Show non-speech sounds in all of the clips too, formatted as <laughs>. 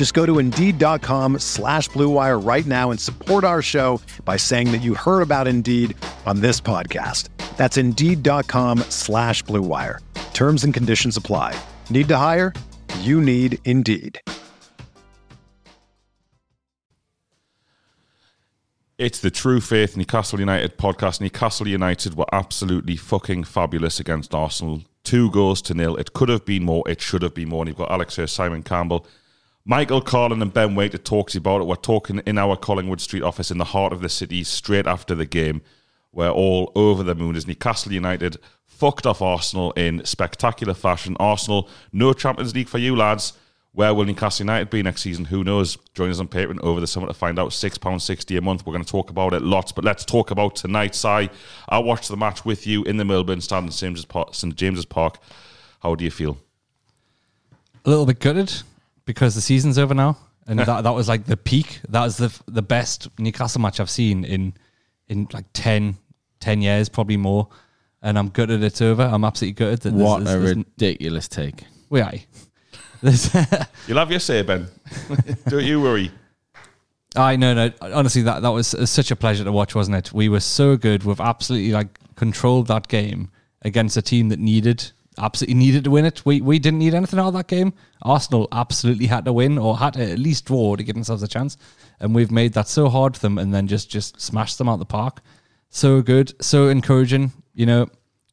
Just go to Indeed.com slash BlueWire right now and support our show by saying that you heard about Indeed on this podcast. That's Indeed.com slash BlueWire. Terms and conditions apply. Need to hire? You need Indeed. It's the True Faith Newcastle United podcast. Newcastle United were absolutely fucking fabulous against Arsenal. Two goals to nil. It could have been more. It should have been more. And you've got Alex here, Simon Campbell, Michael Carlin, and Ben Wake to talk about it. We're talking in our Collingwood Street office in the heart of the city straight after the game. We're all over the moon as Newcastle United fucked off Arsenal in spectacular fashion. Arsenal, no Champions League for you lads. Where will Newcastle United be next season? Who knows? Join us on Patreon over the summer to find out. £6.60 a month. We're going to talk about it lots, but let's talk about tonight. Si, I watched the match with you in the Milburn stand in. St. James's Park. How do you feel? A little bit gutted because the season's over now, and <laughs> that, that was like the peak. That was the the best Newcastle match I've seen in in like 10, 10 years, probably more. And I'm gutted it's over. I'm absolutely gutted. That What there's, a there's, ridiculous take. we aye. <laughs> There's- <laughs> You'll have your say, Ben. Don't you worry. I no no honestly that that was uh, such a pleasure to watch wasn't it we were so good we've absolutely like controlled that game against a team that needed absolutely needed to win it we we didn't need anything out of that game Arsenal absolutely had to win or had to at least draw to give themselves a chance and we've made that so hard for them and then just just smashed them out of the park so good so encouraging you know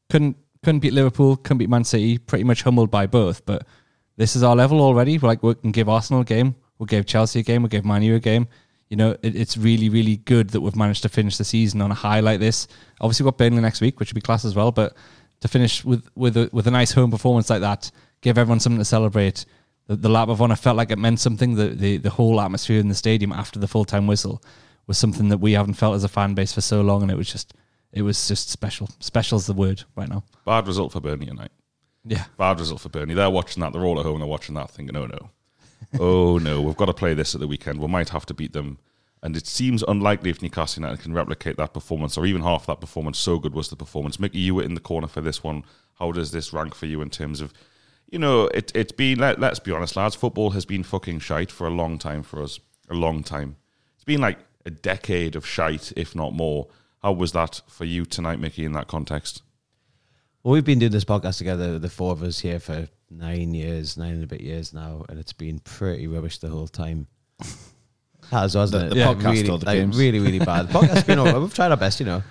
couldn't couldn't beat Liverpool couldn't beat Man City pretty much humbled by both but this is our level already. We're Like we can give Arsenal a game, we gave Chelsea a game, we gave Man U a game. You know, it, it's really, really good that we've managed to finish the season on a high like this. Obviously, we've got Burnley next week, which would be class as well. But to finish with with a, with a nice home performance like that, give everyone something to celebrate. The, the lap of honour felt like it meant something. The, the the whole atmosphere in the stadium after the full time whistle was something that we haven't felt as a fan base for so long, and it was just it was just special. Special is the word right now. Bad result for Burnley tonight. Yeah. Bad result for Burnley. They're watching that. They're all at home. They're watching that, thinking, "Oh no, oh no, we've got to play this at the weekend. We might have to beat them." And it seems unlikely if Newcastle United can replicate that performance, or even half that performance. So good was the performance. Mickey, you were in the corner for this one. How does this rank for you in terms of, you know, it, it's been. Let, let's be honest, lads. Football has been fucking shite for a long time for us. A long time. It's been like a decade of shite, if not more. How was that for you tonight, Mickey? In that context. Well, we've been doing this podcast together, the four of us here for nine years, nine and a bit years now, and it's been pretty rubbish the whole time. <laughs> Has wasn't The- it? the Yeah, podcast really, or the like, games? really, really bad. The podcast's been all right. We've tried our best, you know.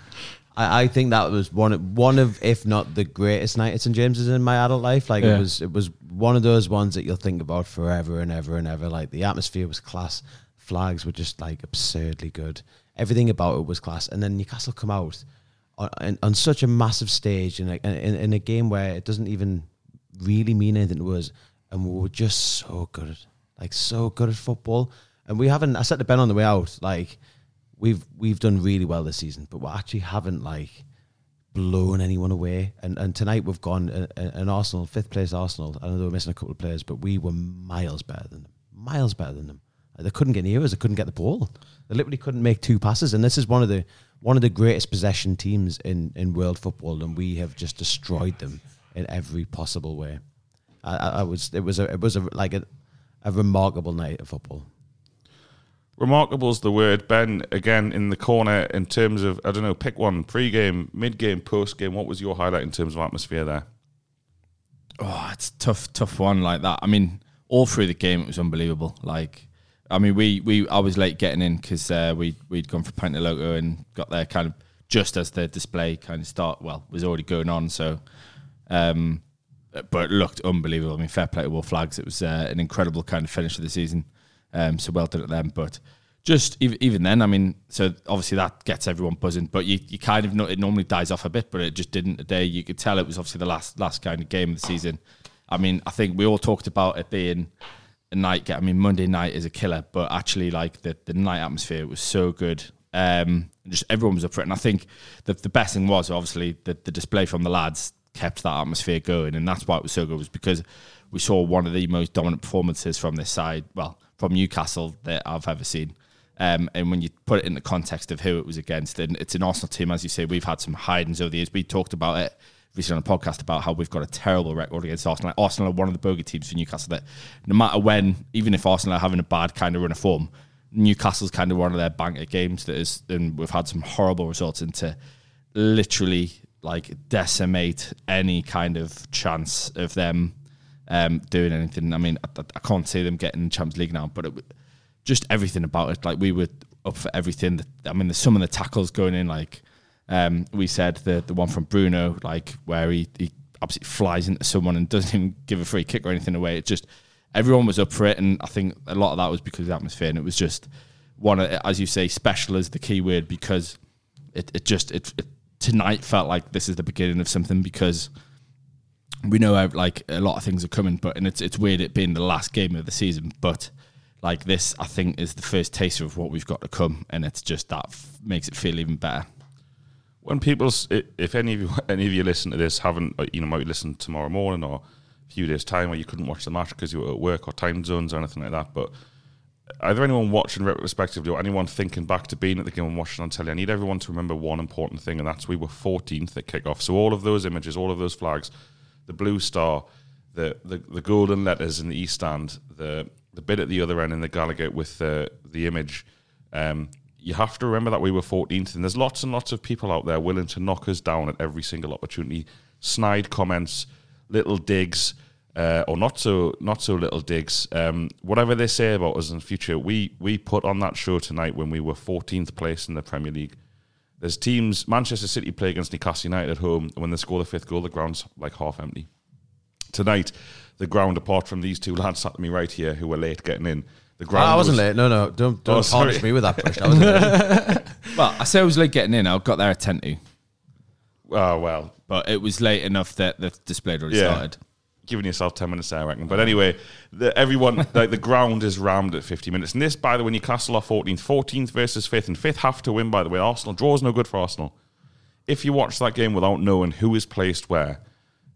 I, I think that was one of, one of, if not the greatest night at St James's in my adult life. Like Yeah. it was, it was one of those ones that you'll think about forever and ever and ever. Like the atmosphere was class, flags were just like absurdly good. Everything about it was class, and then Newcastle come out on, on, on such a massive stage in a, in, in a game where it doesn't even really mean anything to us, and we were just so good, at, like so good at football. And we haven't. I said to Ben on the way out, like we've we've done really well this season, but we actually haven't like blown anyone away. And and tonight we've gone uh, uh, an Arsenal fifth place Arsenal. I know they were missing a couple of players, but we were miles better than them. Miles better than them. They couldn't get near us. They couldn't get the ball. They literally couldn't make two passes. And this is one of the one of the greatest possession teams in in world football, and we have just destroyed them in every possible way. I, I, was it was a it was a like a, a remarkable night of football. Remarkable's the word. Ben, again, in the corner, in terms of, I don't know, pick one, pre game, mid game, post game. What was your highlight in terms of atmosphere there? Oh, it's tough, tough one like that. I mean, all through the game, it was unbelievable. Like, I mean, we, we I was late getting in because uh, we we'd gone for Penta Loco and got there kind of just as the display kind of start. Well, was already going on. So, um, but it looked unbelievable. I mean, fair play to Wor Flags. It was uh, an incredible kind of finish of the season. Um, so well done at them. But just even, then, I mean, so obviously that gets everyone buzzing. But you, you kind of know it normally dies off a bit, but it just didn't today. You could tell it was obviously the last last kind of game of the season. I mean, I think we all talked about it being a night game. I mean, Monday night is a killer, but actually, like the, the night atmosphere was so good. Um, just everyone was up for it, and I think the the best thing was obviously the the display from the lads kept that atmosphere going, and that's why it was so good was because we saw one of the most dominant performances from this side, well, from Newcastle that I've ever seen. Um, and when you put it in the context of who it was against, and it's an Arsenal team, as you say, we've had some hidings over the years. We talked about it recently on the podcast about how we've got a terrible record against Arsenal. Like Arsenal are one of the bogey teams for Newcastle that no matter when, even if Arsenal are having a bad kind of run of form, Newcastle's kind of one of their banker games that is, and we've had some horrible results into literally like decimate any kind of chance of them um, doing anything. I mean, I, I can't see them getting Champions League now, but it, just everything about it, like we were up for everything. I mean, there's some of the tackles going in, like um, we said the the one from Bruno, like where he, he absolutely flies into someone and doesn't <laughs> even give a free kick or anything away. It just everyone was up for it, and I think a lot of that was because of the atmosphere, and it was just one, of, as you say, special is the key word because it, it just it, it tonight felt like this is the beginning of something because we know like a lot of things are coming, but and it's it's weird it being the last game of the season, but like this, I think is the first taster of what we've got to come, and it's just that f- makes it feel even better. when people, if any of you, <laughs> any of you listen to this, haven't, uh, you know, might listen tomorrow morning or a few days time, or you couldn't watch the match because you were at work or time zones or anything like that. But either anyone watching retrospectively or anyone thinking back to being at the game and watching on telly, I need everyone to remember one important thing, and that's we were 14th at kickoff. So all of those images, all of those flags, the blue star, the the, the golden letters in the east stand, the the bit at the other end in the Gallowgate with the the image. Um, you have to remember that we were 14th, and there's lots and lots of people out there willing to knock us down at every single opportunity. Snide comments, little digs, uh, or not so not so little digs. Um, whatever they say about us in the future, we we put on that show tonight when we were 14th place in the Premier League. There's teams. Manchester City play against Newcastle United at home, and when they score the fifth goal, the ground's like half empty. Tonight, the ground, apart from these two lads sat to me right here who were late getting in, the Oh, ground I wasn't was- late. No, no, don't don't Oh, sorry. tarnish me with that push. I wasn't late. <laughs> Well, I say I was late getting in. I got there at ten to, Oh ah, well, but it was late enough that the display had already Yeah. started. Giving yourself 10 minutes there, I reckon. But anyway, the, everyone, <laughs> like the ground is rammed at 50 minutes. And this, by the way, Newcastle are 14th, 14th versus 5th, and 5th have to win, by the way. Arsenal, draw's no good for Arsenal. If you watch that game without knowing who is placed where,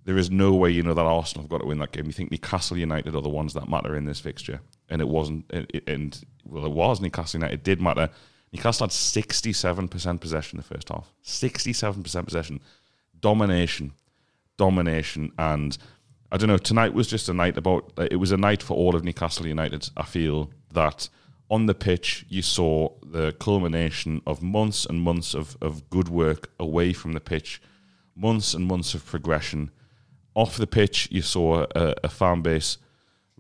there is no way you know that Arsenal have got to win that game. You think Newcastle United are the ones that matter in this fixture. And it wasn't, it, and well, it was Newcastle United, it did matter. Newcastle had 67% possession in the first half. 67% possession. Domination domination and I don't know. Tonight was just a night about. It was a night for all of Newcastle United. I feel that on the pitch you saw the culmination of months and months of, of good work away from the pitch, months and months of progression. Off the pitch, you saw a, a fan base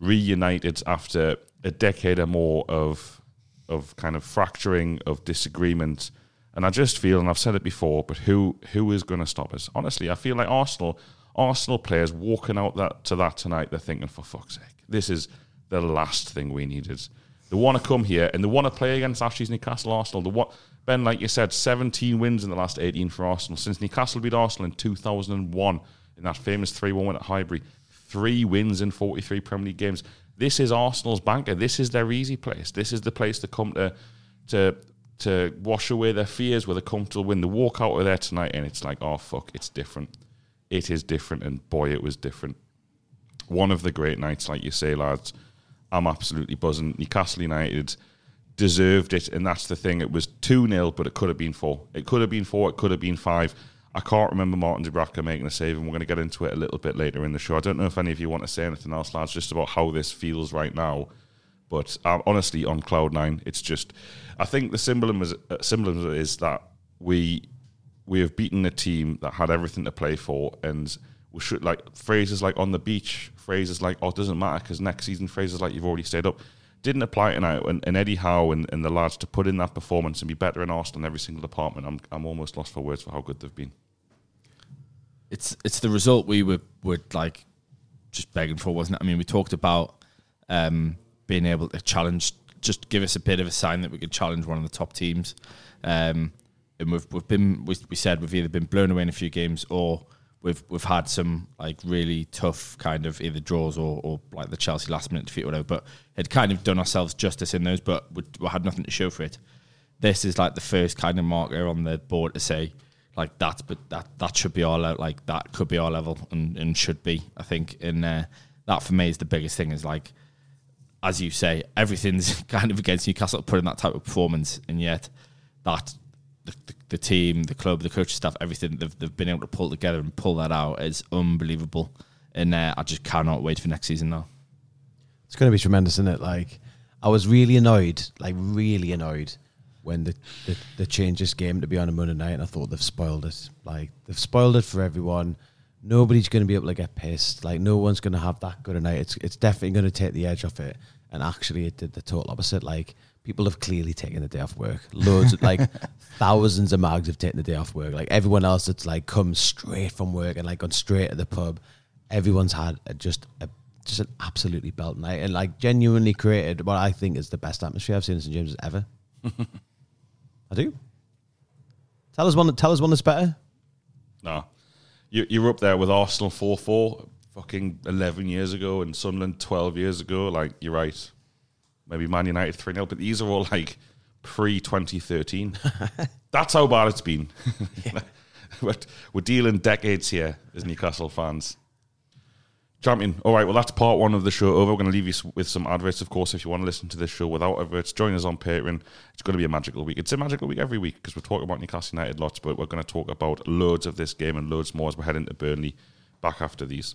reunited after a decade or more of of kind of fracturing, of disagreement. And I just feel, and I've said it before, but who who is going to stop us? Honestly, I feel like Arsenal, Arsenal players walking out that to that tonight, they're thinking, for fuck's sake, this is the last thing we needed. They want to come here and they want to play against Ashley's Newcastle Arsenal. The what Ben, like you said, 17 wins in the last 18 for Arsenal since Newcastle beat Arsenal in 2001 in that famous 3-1 win at Highbury. Three wins in 43 Premier League games. This is Arsenal's banker. This is their easy place. This is the place to come to to to wash away their fears with a comfortable win. They walk out of there tonight and it's like, oh fuck, it's different. It is different, and boy, it was different. One of the great nights, like you say, lads. I'm absolutely buzzing. Newcastle United deserved it, and that's the thing. It was 2 0, but it could have been 4. It could have been 4, it could have been 5. I can't remember Martin Dubravka making a save, and we're going to get into it a little bit later in the show. I don't know if any of you want to say anything else, lads, just about how this feels right now. But um, honestly, on cloud nine, it's just. I think the symbolism is, uh, symbolism is that we we have beaten a team that had everything to play for, and we should like phrases like on the beach, phrases like oh it doesn't matter because next season phrases like you've already stayed up. didn't apply tonight. And, and Eddie Howe and, and the lads to put in that performance and be better in Arsenal in every single department, I'm, I'm almost lost for words for how good they've been. it's it's the result we were were like just begging for, wasn't it? I mean, we talked about um, being able to challenge, just give us a bit of a sign that we could challenge one of the top teams. Um, and we've we've been we, we said we've either been blown away in a few games or we've we've had some like really tough kind of either draws or, or like the Chelsea last minute defeat or whatever. But had kind of done ourselves justice in those, but we, we had nothing to show for it. This is like the first kind of marker on the board to say like that, but that that should be our le- like that could be our level and, and should be. I think, and uh, that for me is the biggest thing. Is like, as you say, everything's <laughs> kind of against Newcastle putting that type of performance, and yet that the, the, the team, the club, the coaching staff, everything they've they've been able to pull together and pull that out is unbelievable. And uh, I just cannot wait for next season now. It's going to be tremendous, isn't it? Like, I was really annoyed, like really annoyed, when the, the the changed this game to be on a Monday night, and I thought they've spoiled it. Like, they've spoiled it for everyone. Nobody's going to be able to get pissed. Like, no one's going to have that good a night. It's it's definitely going to take the edge off it. And actually, it did the total opposite. Like, people have clearly taken the day off work. Loads, of, like <laughs> thousands of mags have taken the day off work. Like everyone else that's like come straight from work and like gone straight to the pub. Everyone's had a, just a just an absolutely belt night and like genuinely created what I think is the best atmosphere I've seen in St James's ever. <laughs> I do. Tell us one. Tell us one that's better. No. You, you're up there with Arsenal 4 4 fucking 11 years ago and Sunderland 12 years ago. Like, you're right. Maybe Man United 3 0, but these are all like pre 2013. <laughs> That's how bad it's been. <laughs> <laughs> but we're dealing decades here as Newcastle fans. Champion. All right, well, that's part one of the show over. We're going to leave you with some adverts, of course. If you want to listen to this show without adverts, join us on Patreon. It's going to be a magical week. It's a magical week every week because we're talking about Newcastle United lots, but we're going to talk about loads of this game and loads more as we're heading to Burnley back after these.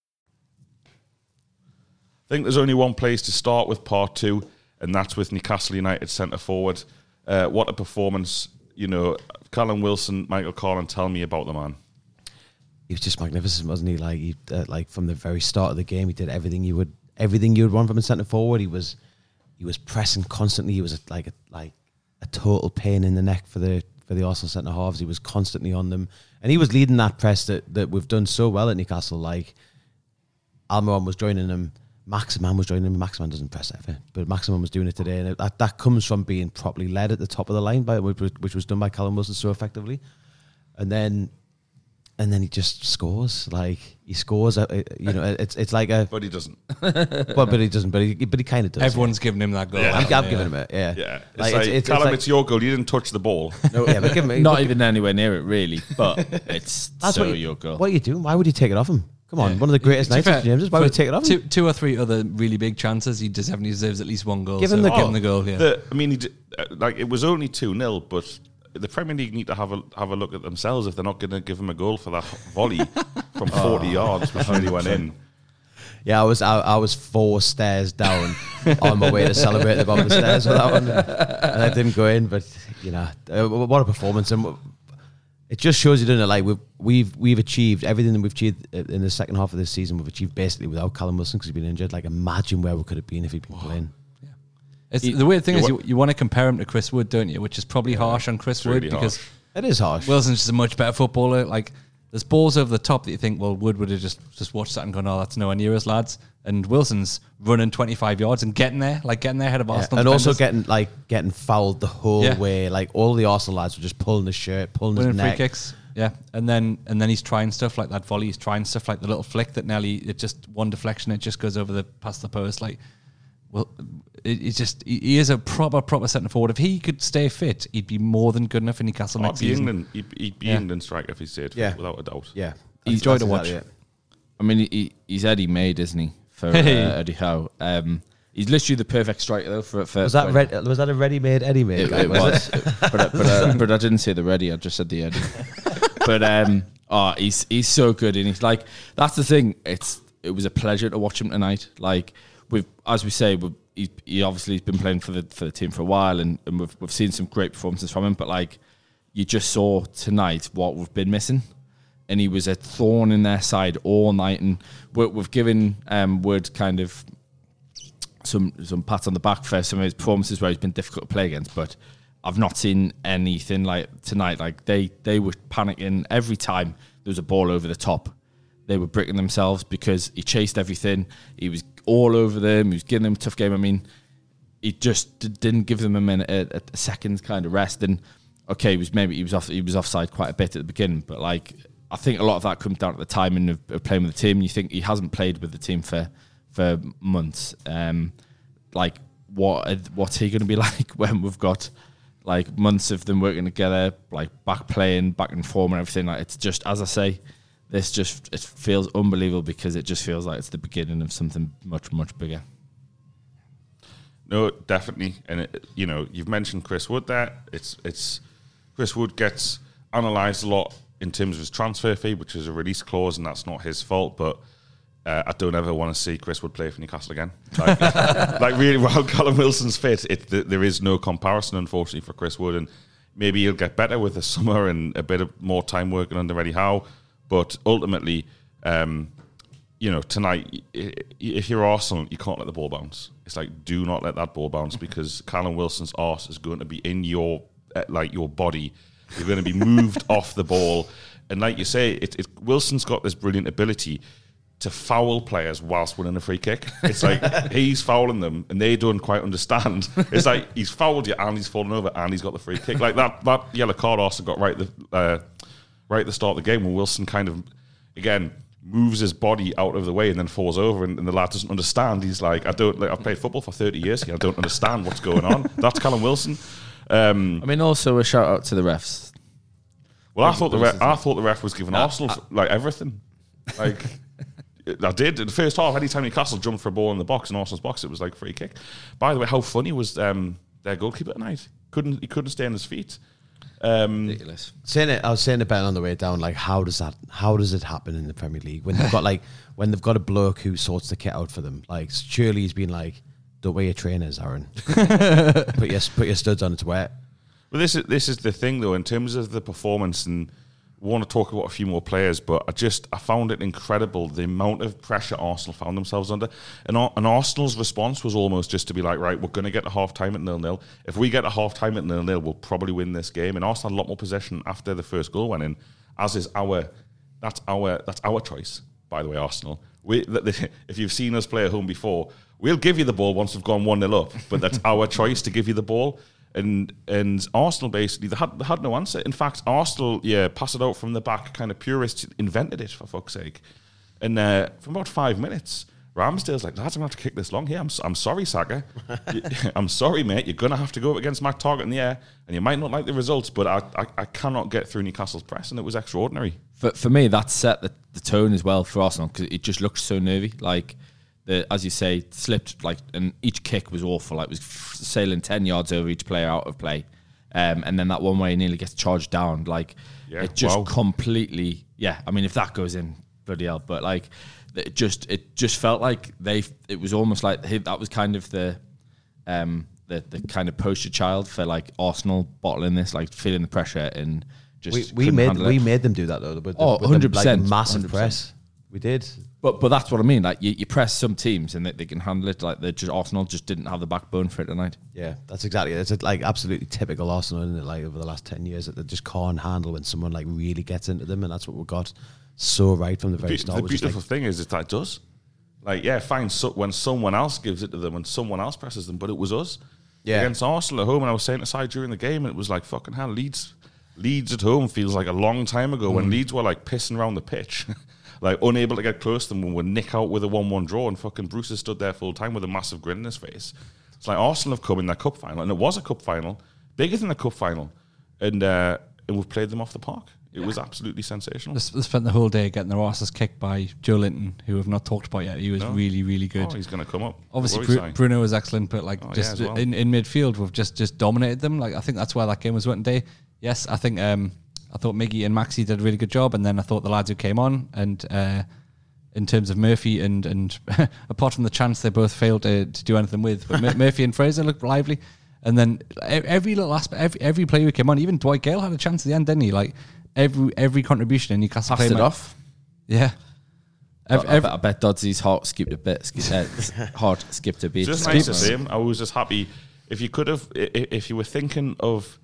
I think there's only one place to start with part two, and that's with Newcastle United centre forward. Uh, what a performance! You know, Callum Wilson, Michael Carlin, tell me about the man. He was just magnificent, wasn't he? Like, he, uh, like from the very start of the game, he did everything you would, everything you would want from a centre forward. He was, he was pressing constantly. He was like, a, like a total pain in the neck for the for the Arsenal centre halves. He was constantly on them, and he was leading that press that that we've done so well at Newcastle. Like, Almiron was joining him. Maximin was joining him. Maximin doesn't press ever, but Maximin was doing it today, and it, that that comes from being properly led at the top of the line by which, was- which was done by Callum Wilson so effectively, and then and then he just scores. Like he scores. uh, uh, You know, it's it's like a <laughs> But he doesn't. <laughs> well, but he doesn't. But he but he kind of does. Everyone's giving him that goal. Yeah. I'm, I'm Yeah. giving him it. Yeah, Yeah. It's Like, like, it's, it's, Callum, it's, it's your goal. You didn't touch the ball. <laughs> no, yeah, but give him, Not but even anywhere near it, really. But it's that's so what you, your goal. What are you doing? Why would you take it off him? Come on, Yeah. one of the greatest To be nights of fair, James's. Why would you take it off two, him? two or three other really big chances, he definitely deserves at least one goal. Give him so the give goal. him the goal. Yeah. The- I mean, he did, uh, like it was only two 0 but the Premier League need to have a have a look at themselves if they're not going to give him a goal for that volley <laughs> from 40 yards, which really went in. <laughs> Yeah, I was I, I was four stairs down on my way to celebrate the bottom of the stairs with that one, and I didn't go in. But you know, uh, what a performance! And it just shows you, doesn't it? Like we've we've we've achieved everything that we've achieved in the second half of this season. We've achieved basically without Callum Wilson because he's been injured. Like imagine where we could have been if he'd been playing. It's, He- the weird thing you is, you, you want to compare him to Chris Wood, don't you? Which is probably harsh on Chris it's Wood really because harsh. It is harsh. Wilson's just a much better footballer. Like there's balls over the top that you think, well, Wood would have just just watched that and gone, oh, that's nowhere near us, lads. And Wilson's running 25 yards and getting there, like getting there ahead of Arsenal. and also getting like getting fouled the whole Yeah. way. Like all the Arsenal lads were just pulling his shirt, pulling winning his free neck. kicks. Yeah, and then and then he's trying stuff like that volley. He's trying stuff like the little flick that Nelly. It just one deflection. It just goes over the past the post. Like, well, it, it's just he, he is a proper proper centre forward. If he could stay fit, he'd be more than good enough in Newcastle I'd next be season. England. He'd, he'd be Yeah. England striker if he stayed, Yeah. without a doubt. Yeah, He's That's- joy that's to watch. exactly it. I mean, he, he's Eddie made, isn't he? For uh, Hey. Eddie Howe. Um, he's literally the perfect striker though. For, for Was that for- red, was that a ready-made Eddie made? It, guy, it was, but I- but I, <laughs> but I didn't say the ready. I just said the Eddie. <laughs> but um, oh, he's he's so good, and he's like that's the thing. It's it was a pleasure to watch him tonight. Like we've as we say, we've, he, he obviously has been playing for the for the team for a while, and, and we've we've seen some great performances from him. But like you just saw tonight, what we've been missing. And he was a thorn in their side all night, and we- we've given um, Wood kind of some some pats on the back for some of his performances where he's been difficult to play against, but I've not seen anything like tonight. Like they they were panicking every time there was a ball over the top. They were bricking themselves because he chased everything. He was all over them. He was giving them a tough game. I mean, he just d- didn't give them a minute, a, a second kind of rest. And okay, he was maybe he was off he was offside quite a bit at the beginning, but like I think a lot of that comes down to the timing of, of playing with the team. You think he hasn't played with the team for for months. Um, like what what's he going to be <laughs> like when we've got like months of them working together, like back playing, back in form and everything. Like it's just as I say, this just it feels unbelievable because it just feels like it's the beginning of something much much bigger. No, definitely. And it, you know, you've mentioned Chris Wood there. It's it's Chris Wood gets analysed a lot in terms of his transfer fee, which is a release clause, and that's not his fault. But uh, I don't ever want to see Chris Wood play for Newcastle again. Like, <laughs> like really, <laughs> while Callum Wilson's fit, it, th- there is no comparison, unfortunately, for Chris Wood. And maybe he'll get better with the summer and a bit of more time working under Eddie Howe. But ultimately, um, you know, tonight, if you're Arsenal, you can't let the ball bounce. It's like, do not let that ball bounce because Callum Wilson's arse is going to be in your, uh, like your body. You're going to be moved <laughs> off the ball, and like you say, it, it, Wilson's got this brilliant ability to foul players whilst winning a free kick. It's like <laughs> he's fouling them, and they don't quite understand. It's like he's fouled you, and he's fallen over, and he's got the free kick. Like that, that yellow card Arsenal got right the uh, right at the start of the game when Wilson kind of again moves his body out of the way and then falls over and, and the lad doesn't understand. He's like I don't like I've played football for 30 years here. I don't understand what's going on. <laughs> That's Callum Wilson. Um, I mean, also a shout out to the refs. well I thought the ref, I thought the ref was giving Arsenal like everything. Like <laughs> I did. In the first half anytime Newcastle jumped for a ball in the box in Arsenal's box it was like free kick. By the way how funny was um, their goalkeeper tonight? Couldn't he couldn't stay on his feet um, Ridiculous. saying it, I was saying it Ben on the way down, like, how does that, how does it happen in the Premier League when they've got like, <laughs> when they've got a bloke who sorts the kit out for them? Like, surely he's been like, don't wear your trainers, Aaron. <laughs> put your put your studs on. It's wet. Well, this is this is the thing though. In terms of the performance, and we want to talk about a few more players, but I just I found it incredible the amount of pressure Arsenal found themselves under, and, and Arsenal's response was almost just to be like, right, we're going to get a half time at nil nil. If we get a half time at nil nil, we'll probably win this game. And Arsenal had a lot more possession after the first goal went in, as is our that's our that's our choice. By the way, Arsenal. We, if you've seen us play at home before, we'll give you the ball once we've gone one 0 up. But that's our choice to give you the ball. And and Arsenal basically they had they had no answer. In fact, Arsenal yeah pass it out from the back, kind of purists invented it for fuck's sake. And uh, from about five minutes, Ramsdale's like, lads, I'm going to have to kick this long here. I'm, I'm sorry, Saka. <laughs> <laughs> I'm sorry, mate. You're going to have to go up against Matt Targett in the air, and you might not like the results, but I, I, I cannot get through Newcastle's press, and it was extraordinary. For, for me, that set the, the tone as well for Arsenal because it just looked so nervy. Like, the, as you say, slipped, like, and each kick was awful. Like, it was f- sailing 10 yards over each player out of play. Um, and then that one way nearly gets charged down, like Yeah, it just wow. completely. Yeah, I mean, if that goes in, bloody hell! But like, it just it just felt like they. It was almost like he, that was kind of the, um, the the kind of poster child for like Arsenal bottling this, like feeling the pressure and just. We, we made we made them do that though. With the, Oh, with the, like, 100%, massive 100%. press. We did. But but that's what I mean. Like you, you press some teams and they, they can handle it. Like they just Arsenal just didn't have the backbone for it tonight. Yeah, that's exactly. It. It's like absolutely typical Arsenal, isn't it? Like over the last ten years, that they just can't handle when someone like really gets into them, and that's what we got so right from the very Be- start. the beautiful like, thing is that that does. Like, yeah, fine. So when someone else gives it to them when someone else presses them, but it was us Yeah. against Arsenal at home. And I was saying aside during the game, and it was like fucking hell. Leeds, Leeds at home feels like a long time ago Mm. when Leeds were like pissing around the pitch, <laughs> like unable to get close to them when we nick out with a one-one draw, and fucking Bruce has stood there full time with a massive grin on his face. It's like Arsenal have come in their cup final, and it was a cup final, bigger than the cup final, and uh, and we've played them off the park. It was absolutely sensational. They they spent the whole day getting their asses kicked by Joelinton, who we've not talked about yet. He was No. really, really good. Oh, he's going to come up. Obviously, What Bru- are we saying? Bruno was excellent, but like Oh, just as well. in, in midfield, we've just just dominated them. Like I think that's why that game was won today. Yes, I think um, I thought Miggy and Maxi did a really good job, and then I thought the lads who came on and. Uh, in terms of Murphy and and <laughs> apart from the chance they both failed to, to do anything with, but Mur- <laughs> Murphy and Fraser looked lively, and then every little aspect, every every player who came on, even Dwight Gayle had a chance at the end, didn't he? Like every every contribution in Newcastle Passed play it ma- off. yeah. Ev- I, ev- bet, I bet Dodsy's heart skipped a bit. Sk- uh, <laughs> heart skipped a beat. just Skip- nice to see him. I was just happy. If you could have, i- i- if you were thinking of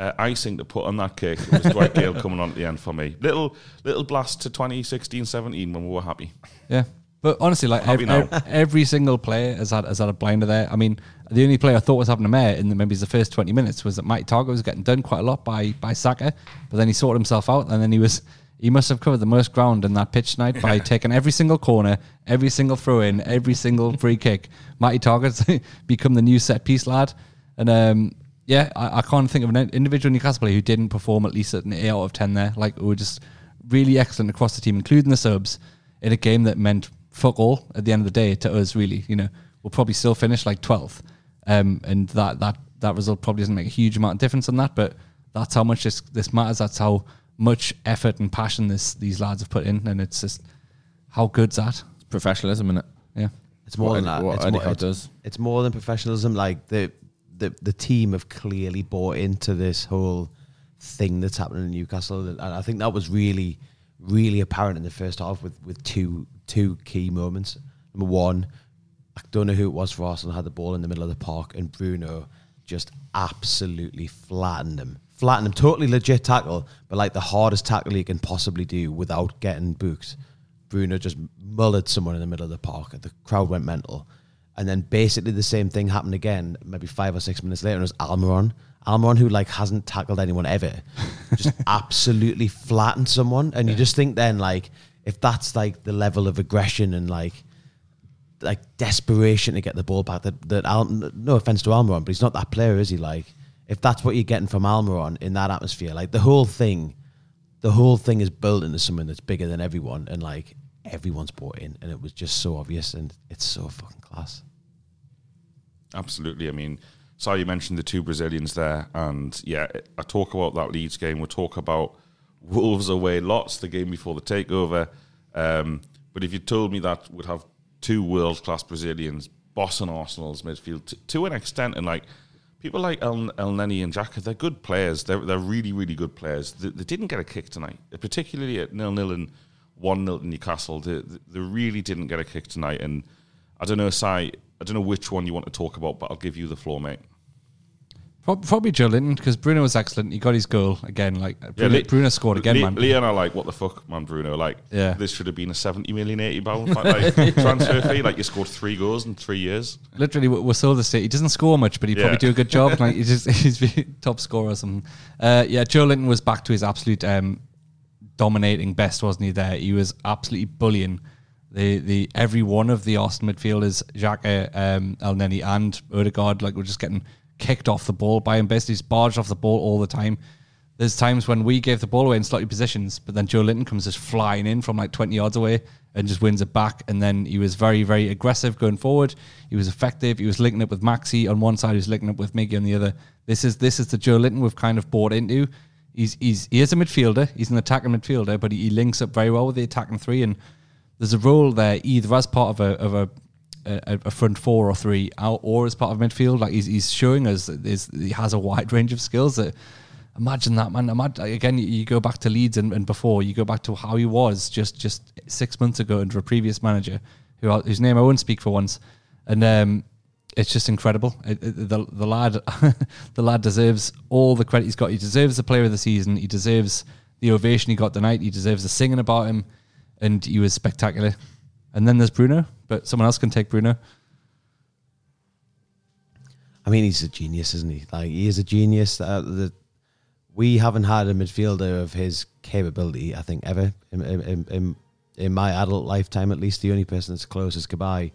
uh, icing to put on that cake, it was Dwight Gayle coming on at the end for me. Little little blast to 2016, 17 when we were happy. Yeah. But honestly, like Happy ev- now. ev- every single player has had has had a blinder there. I mean, the only player I thought was having a mare in the, maybe the first twenty minutes was that Mike Targett was getting done quite a lot by by Saka, but then he sorted himself out, and then he was he must have covered the most ground in that pitch night by <laughs> taking every single corner, every single throw in, every single free kick. Matty Targett's <laughs> become the new set piece lad, and um, yeah, I, I can't think of an individual Newcastle player who didn't perform at least at an eight out of ten there. Like, we were just really excellent across the team, including the subs, in a game that meant fuck all at the end of the day to us. Really, you know, we'll probably still finish like twelfth, um, and that that that result probably doesn't make a huge amount of difference on that. But that's how much this this matters. That's how much effort and passion this these lads have put in, and it's just how good's that? professionalism in it. Yeah. It's more What than Eddie- that. what it's, more, Howe it's, does. it's more than professionalism. Like the, the the team have clearly bought into this whole thing that's happening in Newcastle, and I think that was really, really apparent in the first half with with two two key moments. Number one, I don't know who it was for Arsenal had the ball in the middle of the park, and Bruno just absolutely flattened him. Flattened him, totally legit tackle, but like the hardest tackle you can possibly do without getting booked. Bruno just mullered someone in the middle of the park, and the crowd went mental. And then basically the same thing happened again, maybe five or six minutes later. And it was Almiron. Almiron, who like hasn't tackled anyone ever, <laughs> just absolutely flattened someone. And you just think then, like, if that's like the level of aggression and like like desperation to get the ball back, that that Al, no offense to Almiron, but he's not that player, is he? Like, if that's what you're getting from Almiron in that atmosphere, like the whole thing, the whole thing is built into something that's bigger than everyone, and like everyone's bought in, and it was just so obvious, and it's so fucking class. Absolutely. I mean, sorry you mentioned the two Brazilians there, and yeah, I talk about that Leeds game. We'll talk about Wolves away lots the game before the takeover. Um, but if you told me that would have two world class Brazilians bossing Arsenal's midfield to an extent, and like people like El, El and Xhaka, they're good players. They're they're really really good players. They, they didn't get a kick tonight, particularly at nil nil and one 0 to Newcastle. They, they really didn't get a kick tonight, and I don't know, Si. I don't know which one you want to talk about, but I'll give you the floor, mate. Probably Joelinton because Bruno was excellent. He got his goal again. Like Bruno, Le- Bruno scored again, Le- man. Lyon are like, what the fuck, man, Bruno? Like, Yeah. this should have been a 70 million, 80 pound <laughs> like, transfer fee. Like, you scored three goals in three years. Literally, we- we're still the state. He doesn't score much, but he Yeah. probably do a good job. like he's just <laughs> he's the top scorer or something. Uh, yeah, Joelinton was back to his absolute um, dominating best, wasn't he? There, he was absolutely bullying the the every one of the Austin midfielders, Xhaka, um, Elneny, and Odegaard. Like we're just getting kicked off the ball by him. Basically, he's barged off the ball all the time. there's times when we gave the ball away in slotty positions, but then Joelinton comes just flying in from like 20 yards away and just wins it back. And then he was very, very aggressive going forward. He was effective. He was linking up with Maxi on one side. He was linking up with Miggy on the other. This is this is the Joelinton we've kind of bought into. He's he's he is a midfielder. He's an attacking midfielder, but he, he links up very well with the attacking three. And there's a role there either as part of a of a a, a front four or three out or as part of midfield. Like he's, he's showing us that he has a wide range of skills that imagine that man. Imagine, again, you, go back to Leeds and, and, before you go back to how he was just just six months ago under a previous manager who whose name I won't speak for once, and um, it's just incredible. It, it, the the lad <laughs> the lad deserves all the credit he's got. He deserves the player of the season. He deserves the ovation he got tonight. He deserves the singing about him, and he was spectacular. And then there's Bruno, but someone else can take Bruno. I mean, he's a genius, isn't he? Like he is a genius. Uh, the, we haven't had a midfielder of his capability, I think, ever in, in, in, in my adult lifetime. At least the only person that's close is Cabaye,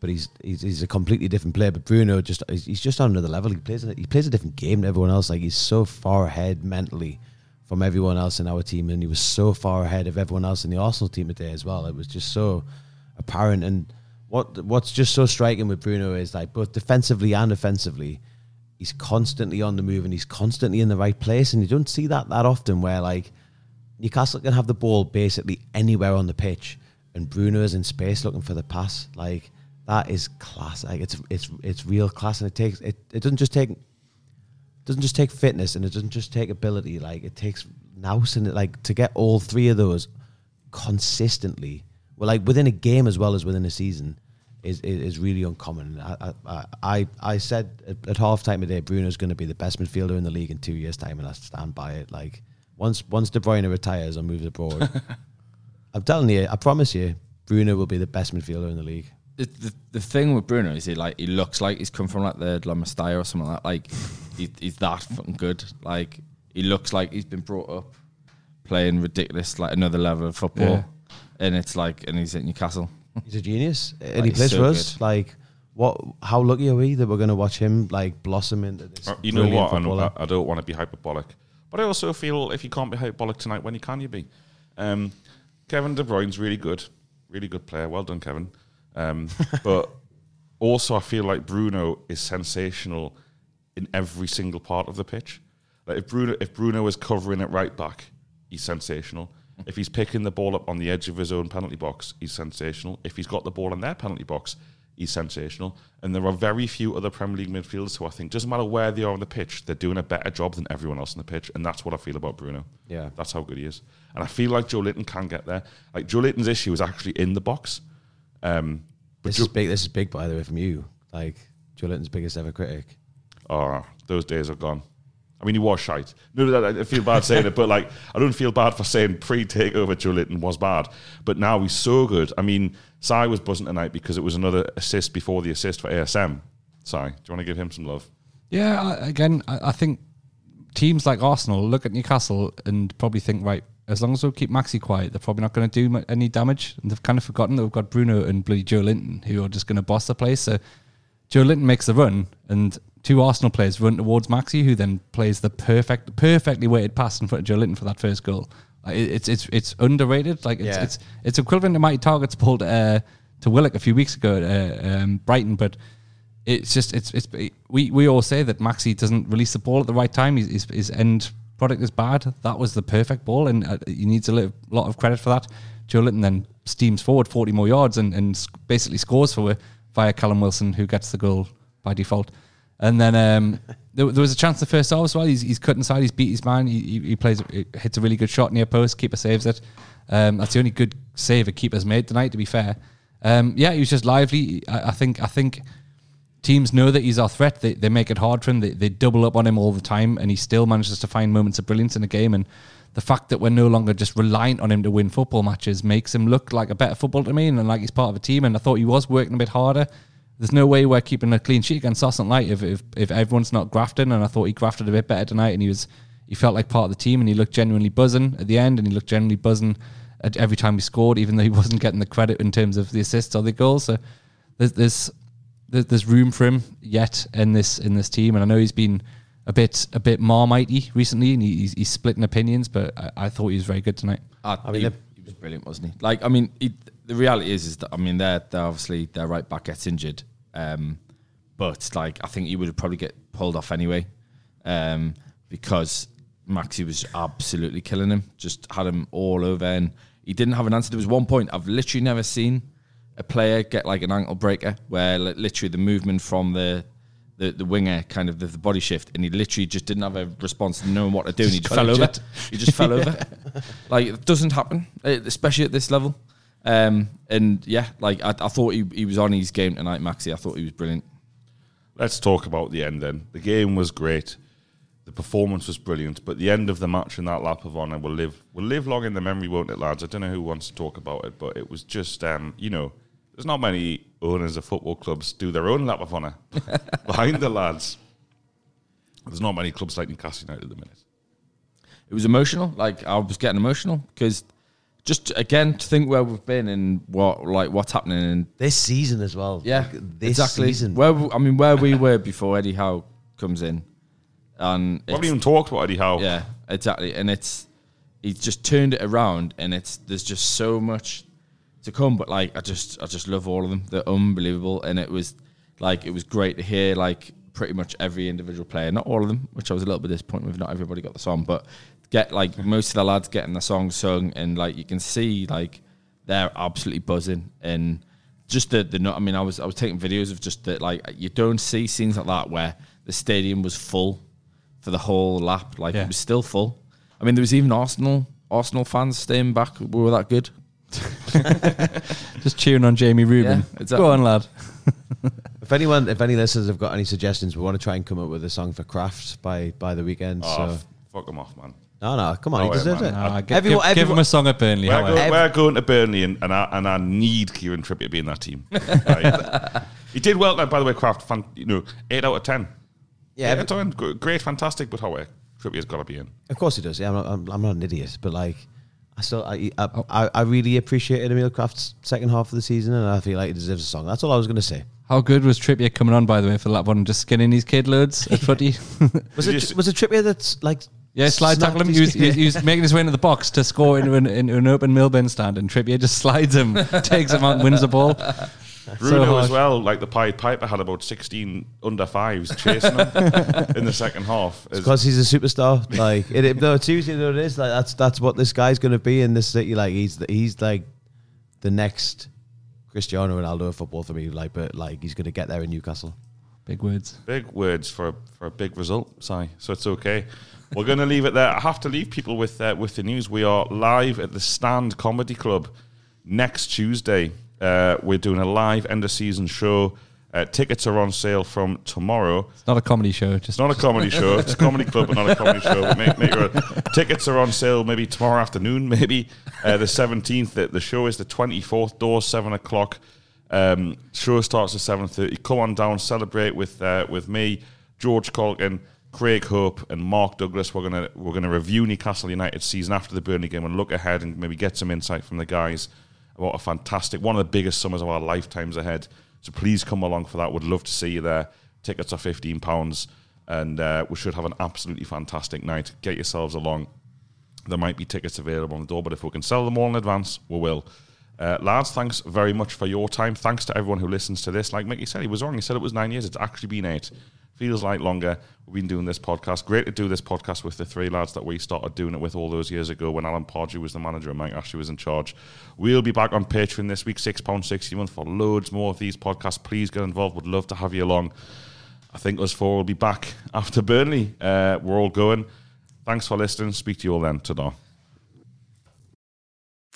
but he's, he's he's a completely different player. But Bruno just he's just on another level. He plays he plays a different game than everyone else. Like he's so far ahead mentally from everyone else in our team, and he was so far ahead of everyone else in the Arsenal team today as well. It was just so apparent. And what what's just so striking with Bruno is like both defensively and offensively, he's constantly on the move and he's constantly in the right place. And you don't see that that often where like Newcastle can have the ball basically anywhere on the pitch, and Bruno is in space looking for the pass. Like that is class. Like it's it's it's real class, and it takes it. It doesn't just take doesn't just take fitness and it doesn't just take ability. Like it takes nous and it like to get all three of those consistently well, like within a game as well as within a season, is is, is really uncommon. I I I, I said at, at half time today, Bruno's going to be the best midfielder in the league in two years' time, and I stand by it. Like once once De Bruyne retires or moves abroad, <laughs> I'm telling you, I promise you, Bruno will be the best midfielder in the league. The, the, the thing with Bruno is he like he looks like he's come from like the La Masia or something like that. Like he, he's that fucking good. Like he looks like he's been brought up playing ridiculous like another level of football. Yeah and it's like, and he's at Newcastle. He's a genius, <laughs> and he plays so for us. Good. Like, what? How lucky are we that we're going to watch him like blossom into this? Uh, you know what? I, I, don't want to be hyperbolic, but I also feel if you can't be hyperbolic tonight, when you can you be? Um, Kevin De Bruyne's really good, really good player. Well done, Kevin. Um, <laughs> but also, I feel like Bruno is sensational in every single part of the pitch. Like if Bruno, if Bruno is covering it right back, he's sensational. If he's picking the ball up on the edge of his own penalty box, he's sensational. If he's got the ball in their penalty box, he's sensational. And there are very few other Premier League midfielders who I think doesn't matter where they are on the pitch, they're doing a better job than everyone else on the pitch. And that's what I feel about Bruno. Yeah. That's how good he is. And I feel like Joelinton can get there. Like Joelinton's issue is actually in the box. Um, but this jo- is big. This is big, by the way, from you. Like Joelinton's biggest ever critic. Oh, those days are gone. I mean, he was shite. No, I feel bad saying it, but like, I don't feel bad for saying pre-takeover Joelinton was bad, but now he's so good. I mean, Si was buzzing tonight because it was another assist before the assist for ASM. Si, do you want to give him some love? Yeah, again, I think teams like Arsenal look at Newcastle and probably think, right, as long as we keep Maxi quiet, they're probably not going to do any damage. And they've kind of forgotten that we've got Bruno and bloody Joelinton who are just going to boss the place. So Joelinton makes the run, and two Arsenal players run towards Maxi, who then plays the perfect, perfectly weighted pass in front of Joelinton for that first goal. It's it's it's underrated. Like it's yeah. it's it's equivalent to Matty Targett's pulled uh, to Willock a few weeks ago at uh, um, Brighton, but it's just it's it's we we all say that Maxi doesn't release the ball at the right time. His, his end product is bad. That was the perfect ball, and uh, he needs a little, lot of credit for that. Joelinton then steams forward forty more yards and, and basically scores for via Callum Wilson, who gets the goal by default. And then um, <laughs> there, there, was a chance the first half as well. He's, he's cut inside. He's beat his man. He, he, he plays, he hits a really good shot near post. Keeper saves it. Um, that's the only good save a keeper's made tonight. To be fair, um, yeah, he was just lively. I, I, think. I think teams know that he's our threat. They, they make it hard for him. They, they double up on him all the time, and he still manages to find moments of brilliance in the game. And the fact that we're no longer just reliant on him to win football matches makes him look like a better football to me, and like he's part of a team. And I thought he was working a bit harder. There's no way we're keeping a clean sheet against Austin Light if, if if everyone's not grafting. And I thought he grafted a bit better tonight, and he was he felt like part of the team, and he looked genuinely buzzing at the end, and he looked genuinely buzzing every time he scored, even though he <laughs> wasn't getting the credit in terms of the assists or the goals. So there's there's there's room for him yet in this in this team, and I know he's been a bit a bit marmitey recently, and he's, he's splitting opinions. But I, I thought he was very good tonight. I, I mean, he, he was brilliant, wasn't he? Like, I mean, he, the reality is, is that I mean, they're, they're obviously their right back gets injured, um, but like, I think he would probably get pulled off anyway, um, because Maxi was absolutely killing him, just had him all over, and he didn't have an answer. There was one point I've literally never seen a player get like an ankle breaker where literally the movement from the the, the winger kind of the, the body shift and he literally just didn't have a response to knowing what to do and he just fell over jet. he just fell over <laughs> like it doesn't happen eh, especially at this level um, and yeah like I, I thought he, he was on his game tonight Maxi I thought he was brilliant Let's talk about the end then. The game was great. The performance was brilliant, but the end of the match and that lap of honour will live will live long in the memory, won't it, lads? I don't know who wants to talk about it, but it was just um, you know, there's not many owners of football clubs do their own lap of honour <laughs> behind the lads. There's not many clubs like Newcastle United at the minute. it was emotional like I was getting emotional because just again to think where we've been and what like what's happening and This season as well. Yeah, Like, this exactly. season. Where w- I mean, where we were before Eddie Howe comes in, and We haven't it's- even talked about Eddie Howe. yeah, exactly. And it's he's just turned it around, and it's there's just so much to come. But like, I just I just love all of them. They're unbelievable, and it was like it was great to hear like pretty much every individual player, not all of them, which I was a little bit disappointed with. Not everybody got the song, but get like most of the lads getting the song sung, and like you can see like they're absolutely buzzing and. Just the the I mean I was I was taking videos of just that like you don't see scenes like that where the stadium was full for the whole lap. Like Yeah. it was still full. I mean, there was even Arsenal Arsenal fans staying back. We were that good. <laughs> Just cheering on Jamie Reuben. Yeah, exactly. Go on, lad. <laughs> If anyone, if any listeners have got any suggestions, we want to try and come up with a song for Krafth by by the weekend. Oh, so f- fuck them off, man. no, no, come on, No he deserves it. Ah, gi- Everyone- give, give him a song at Burnley. We're, how go- are- we're going to Burnley, and, and, I, and I need Kieran Trippier to be in that team. Right? <laughs> he did well, like, by the way, Krafth. Fan, you know, eight out of ten. Yeah, eight every- out of ten. Great, fantastic. But how Trippier's got to be in. Of course he does. Yeah, I'm not, I'm, I'm not an idiot, but like, I still, I, I, Oh. I, I really appreciated Emil Krafth's second half of the season, and I feel like he deserves a song. That's all I was going to say. How good was Trippier coming on, by the way, for that one? Just skinning his kid loads at footy. Was it you s- was it Trippier that's like? yeah, slide tackle him. his- He was, he was- he was making his way into the box to score into an, into an open Milburn stand, and Trippier just slides him, <laughs> takes him out, and wins the ball. <laughs> Bruno as well, like the Pied Piper, had about 16 under fives chasing him in the second half. Because he's a superstar. <laughs> Like it, it, no, seriously, no, it is like that's that's what this guy's going to be in this city. Like he's the, he's like the next Cristiano Ronaldo of football for me. Like, but like he's going to get there in Newcastle. Big words. Big words for for a big result, Si. So it's okay. We're going to leave it there. I have to leave people with uh, with the news. We are live at the Stand Comedy Club next Tuesday. Uh, we're doing a live end of season show. Uh, tickets are on sale from tomorrow. It's not a comedy show. Just It's not a comedy show. It's a comedy club, but not a comedy show. Make, make your, <laughs> tickets are on sale maybe tomorrow afternoon, maybe uh, the 17th. The, the show is the 24th, door 7 o'clock. Um, show starts at 7.30. Come on down, celebrate with uh, with me, George Caulkin, Craig Hope, and Mark Douglas. We're gonna we're gonna review Newcastle United season after the Burnley game and look ahead and maybe get some insight from the guys about a fantastic one of the biggest summers of our lifetimes ahead. So please come along for that. Would love to see you there. Tickets are fifteen pounds, and uh, we should have an absolutely fantastic night. Get yourselves along. There might be tickets available on the door, but if we can sell them all in advance, we will. Uh, lads, thanks very much for your time. Thanks to everyone who listens to this. Like Mickey said, he was wrong. He said it was nine years. It's actually been eight. Feels like longer. We've been doing this podcast. Great to do this podcast with the three lads that we started doing it with all those years ago when Alan Pardew was the manager and Mike Ashley was in charge. We'll be back on Patreon this week, £6.60 a month for loads more of these podcasts. Please get involved. Would love to have you along. I think us four will be back <laughs> after Burnley. Uh, we're all going. Thanks for listening. Speak to you all then. Ta-da.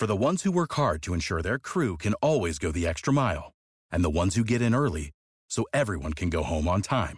For the ones who work hard to ensure their crew can always go the extra mile, and the ones who get in early so everyone can go home on time,